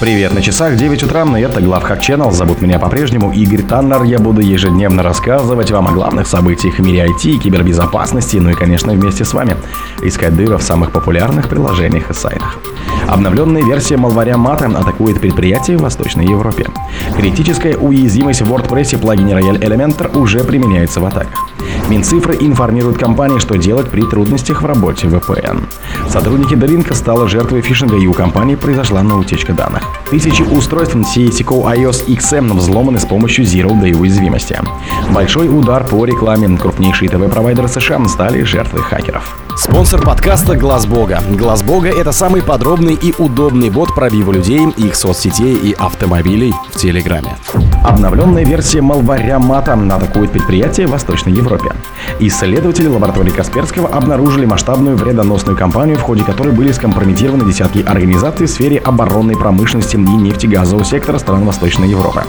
Привет, на часах 9 утра, и это Главхак Channel. Зовут меня по-прежнему Игорь Таннер. Я буду ежедневно рассказывать вам о главных событиях в мире IT и кибербезопасности, ну и, конечно, вместе с вами искать дыры в самых популярных приложениях и сайтах. Обновленная версия малваря Мата атакует предприятия в Восточной Европе. Критическая уязвимость в WordPress плагине Royal Elementor уже применяется в атаках. Минцифры информируют компании, что делать при трудностях в работе VPN. Сотрудники Долинка стали жертвой фишинга и у компании произошла на утечка данных. Тысячи устройств CSCO iOS XM взломаны с помощью Zero Day уязвимости. Большой удар по рекламе. Крупнейшие ТВ-провайдеры США стали жертвой хакеров. Спонсор подкаста Глаз Бога. Глаз Бога это самый подробный и удобный бот пробива людей, их соцсетей и автомобилей в Телеграме. Обновленная версия малваря Мата атакует предприятия в Восточной Европе. Исследователи лаборатории Касперского обнаружили масштабную вредоносную кампанию, в ходе которой были скомпрометированы десятки организаций в сфере оборонной промышленности и нефтегазового сектора стран Восточной Европы.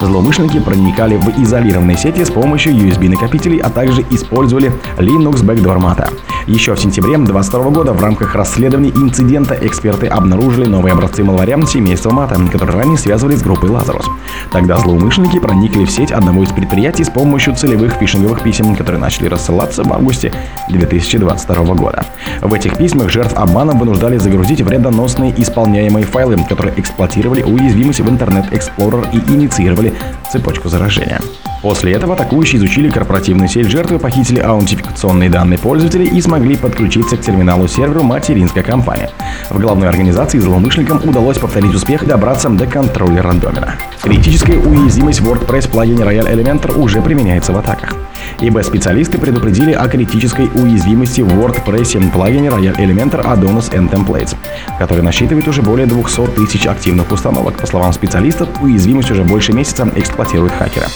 Злоумышленники проникали в изолированные сети с помощью USB-накопителей, а также использовали Linux Mata. Еще сентябре 2022 года в рамках расследования инцидента эксперты обнаружили новые образцы малваря семейства Мата, которые ранее связывали с группой Lazarus. Тогда злоумышленники проникли в сеть одного из предприятий с помощью целевых фишинговых писем, которые начали рассылаться в августе 2022 года. В этих письмах жертв обмана вынуждали загрузить вредоносные исполняемые файлы, которые эксплуатировали уязвимость в Internet Explorer и инициировали цепочку заражения. После этого атакующие изучили корпоративную сеть жертвы, похитили аутентификационные данные пользователей и смогли подключиться к терминалу-серверу материнской компании. В главной организации злоумышленникам удалось повторить успех и добраться до контроля рандомина. Критическая уязвимость WordPress плагине Royal Elementor уже применяется в атаках ибо специалисты предупредили о критической уязвимости в WordPress плагине Royal Elementor Adonis and Templates, который насчитывает уже более 200 тысяч активных установок. По словам специалистов, уязвимость уже больше месяца эксплуатирует хакеры.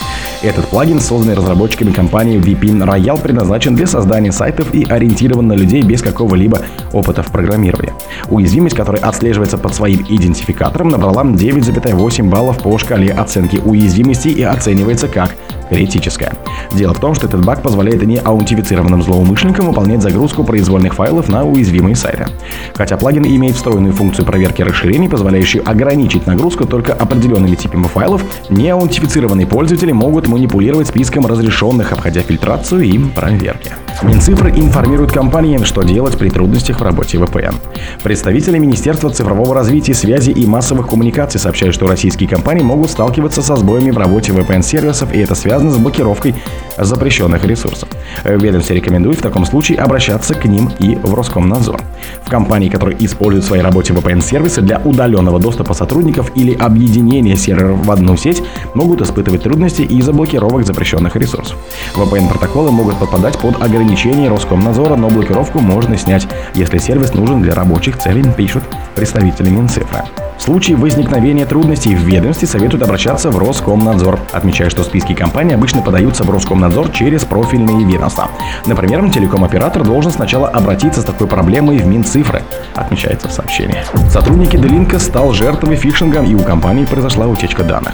Этот плагин, созданный разработчиками компании VPN Royal, предназначен для создания сайтов и ориентирован на людей без какого-либо опыта в программировании. Уязвимость, которая отслеживается под своим идентификатором, набрала 9,8 баллов по шкале оценки уязвимости и оценивается как критическая. Дело в том, что этот баг позволяет неаутентифицированным злоумышленникам выполнять загрузку произвольных файлов на уязвимые сайты. Хотя плагин имеет встроенную функцию проверки расширений, позволяющую ограничить нагрузку только определенными типами файлов, неаутентифицированные пользователи могут манипулировать списком разрешенных, обходя фильтрацию и проверки. Минцифры информируют компании, что делать при трудностях в работе VPN. Представители Министерства цифрового развития, связи и массовых коммуникаций сообщают, что российские компании могут сталкиваться со сбоями в работе VPN-сервисов, и это связано с блокировкой запрещенных ресурсов. Ведомство рекомендует в таком случае обращаться к ним и в Роскомнадзор. В компании, которые используют в своей работе VPN-сервисы для удаленного доступа сотрудников или объединения серверов в одну сеть, могут испытывать трудности из-за блокировок запрещенных ресурсов. VPN-протоколы могут попадать под ограничения Роскомнадзора, но блокировку можно снять, если сервис нужен для рабочих целей, пишут представители Минцифры. В случае возникновения трудностей в ведомстве советуют обращаться в Роскомнадзор, отмечая, что списки компаний обычно подаются в Роскомнадзор через профильные ведомства. Например, телеком-оператор должен сначала обратиться с такой проблемой в Минцифры, отмечается в сообщении. Сотрудники Делинка стал жертвой фишинга и у компании произошла утечка данных.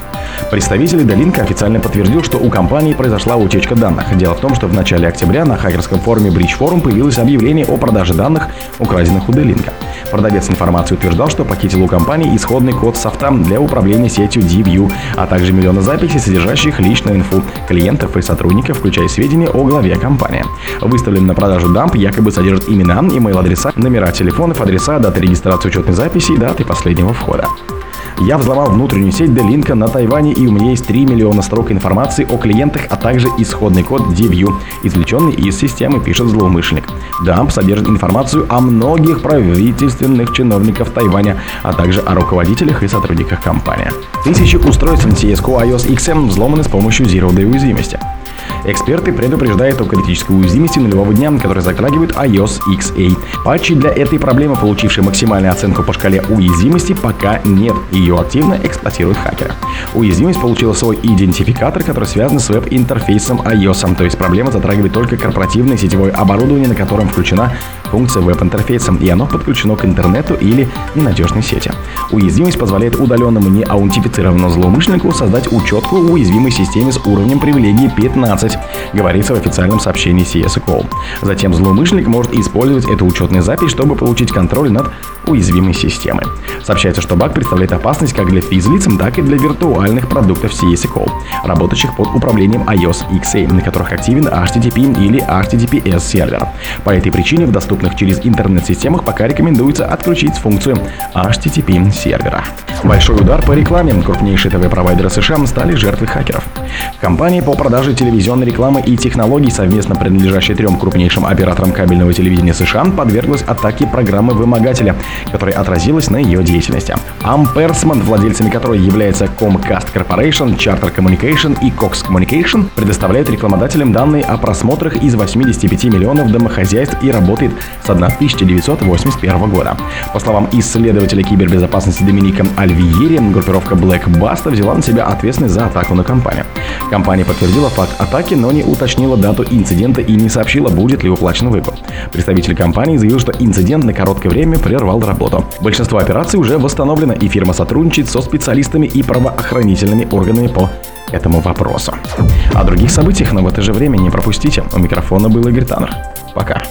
Представитель Делинка официально подтвердил, что у компании произошла утечка данных. Дело в том, что в начале октября на хакерском форуме Bridge Forum появилось объявление о продаже данных, украденных у Делинка. Продавец информации утверждал, что похитил у компании исходный код софта для управления сетью DView, а также миллионы записей, содержащих личную инфу клиентов и сотрудников, включая сведения о главе компании. Выставленный на продажу дамп якобы содержит имена, имейл-адреса, номера телефонов, адреса, даты регистрации учетной записи и даты последнего входа. Я взломал внутреннюю сеть D-Link на Тайване, и у меня есть 3 миллиона строк информации о клиентах, а также исходный код DView, извлеченный из системы, пишет злоумышленник. Дамп содержит информацию о многих правительственных чиновников Тайваня, а также о руководителях и сотрудниках компании. Тысячи устройств CSGO iOS XM взломаны с помощью Zero Day уязвимости. Эксперты предупреждают о критической уязвимости нулевого дня, который затрагивает iOS XA. Патчи для этой проблемы, получившие максимальную оценку по шкале уязвимости, пока нет. Ее активно эксплуатируют хакеры. Уязвимость получила свой идентификатор, который связан с веб-интерфейсом iOS, то есть проблема затрагивает только корпоративное сетевое оборудование, на котором включена функция веб-интерфейса, и оно подключено к интернету или ненадежной сети. Уязвимость позволяет удаленному неаутентифицированному злоумышленнику создать учетку уязвимой системе с уровнем привилегии 15 12, говорится в официальном сообщении CSGO. Затем злоумышленник может использовать эту учетную запись, чтобы получить контроль над уязвимой системой. Сообщается, что баг представляет опасность как для физлиц, так и для виртуальных продуктов CSGO, работающих под управлением iOS XA, на которых активен HTTP или HTTPS сервер. По этой причине в доступных через интернет-системах пока рекомендуется отключить функцию HTTP сервера. Большой удар по рекламе. Крупнейшие ТВ-провайдеры США стали жертвой хакеров. Компании по продаже телевизионной рекламы и технологий, совместно принадлежащие трем крупнейшим операторам кабельного телевидения США, подверглась атаке программы вымогателя, которая отразилась на ее деятельности. Ampersman, владельцами которой является Comcast Corporation, Charter Communication и Cox Communication, предоставляют рекламодателям данные о просмотрах из 85 миллионов домохозяйств и работает с 1981 года. По словам исследователя кибербезопасности Доминика Альвиери, группировка Black Basta взяла на себя ответственность за атаку на компанию. Компания подтвердила факт атаки, но не уточнила дату инцидента и не сообщила, будет ли уплачен выкуп. Представитель компании заявил, что инцидент на короткое время прервал работу. Большинство операций уже восстановлено, и фирма сотрудничает со специалистами и правоохранительными органами по этому вопросу. О других событиях, но в это же время не пропустите. У микрофона был Игорь Таннер. Пока.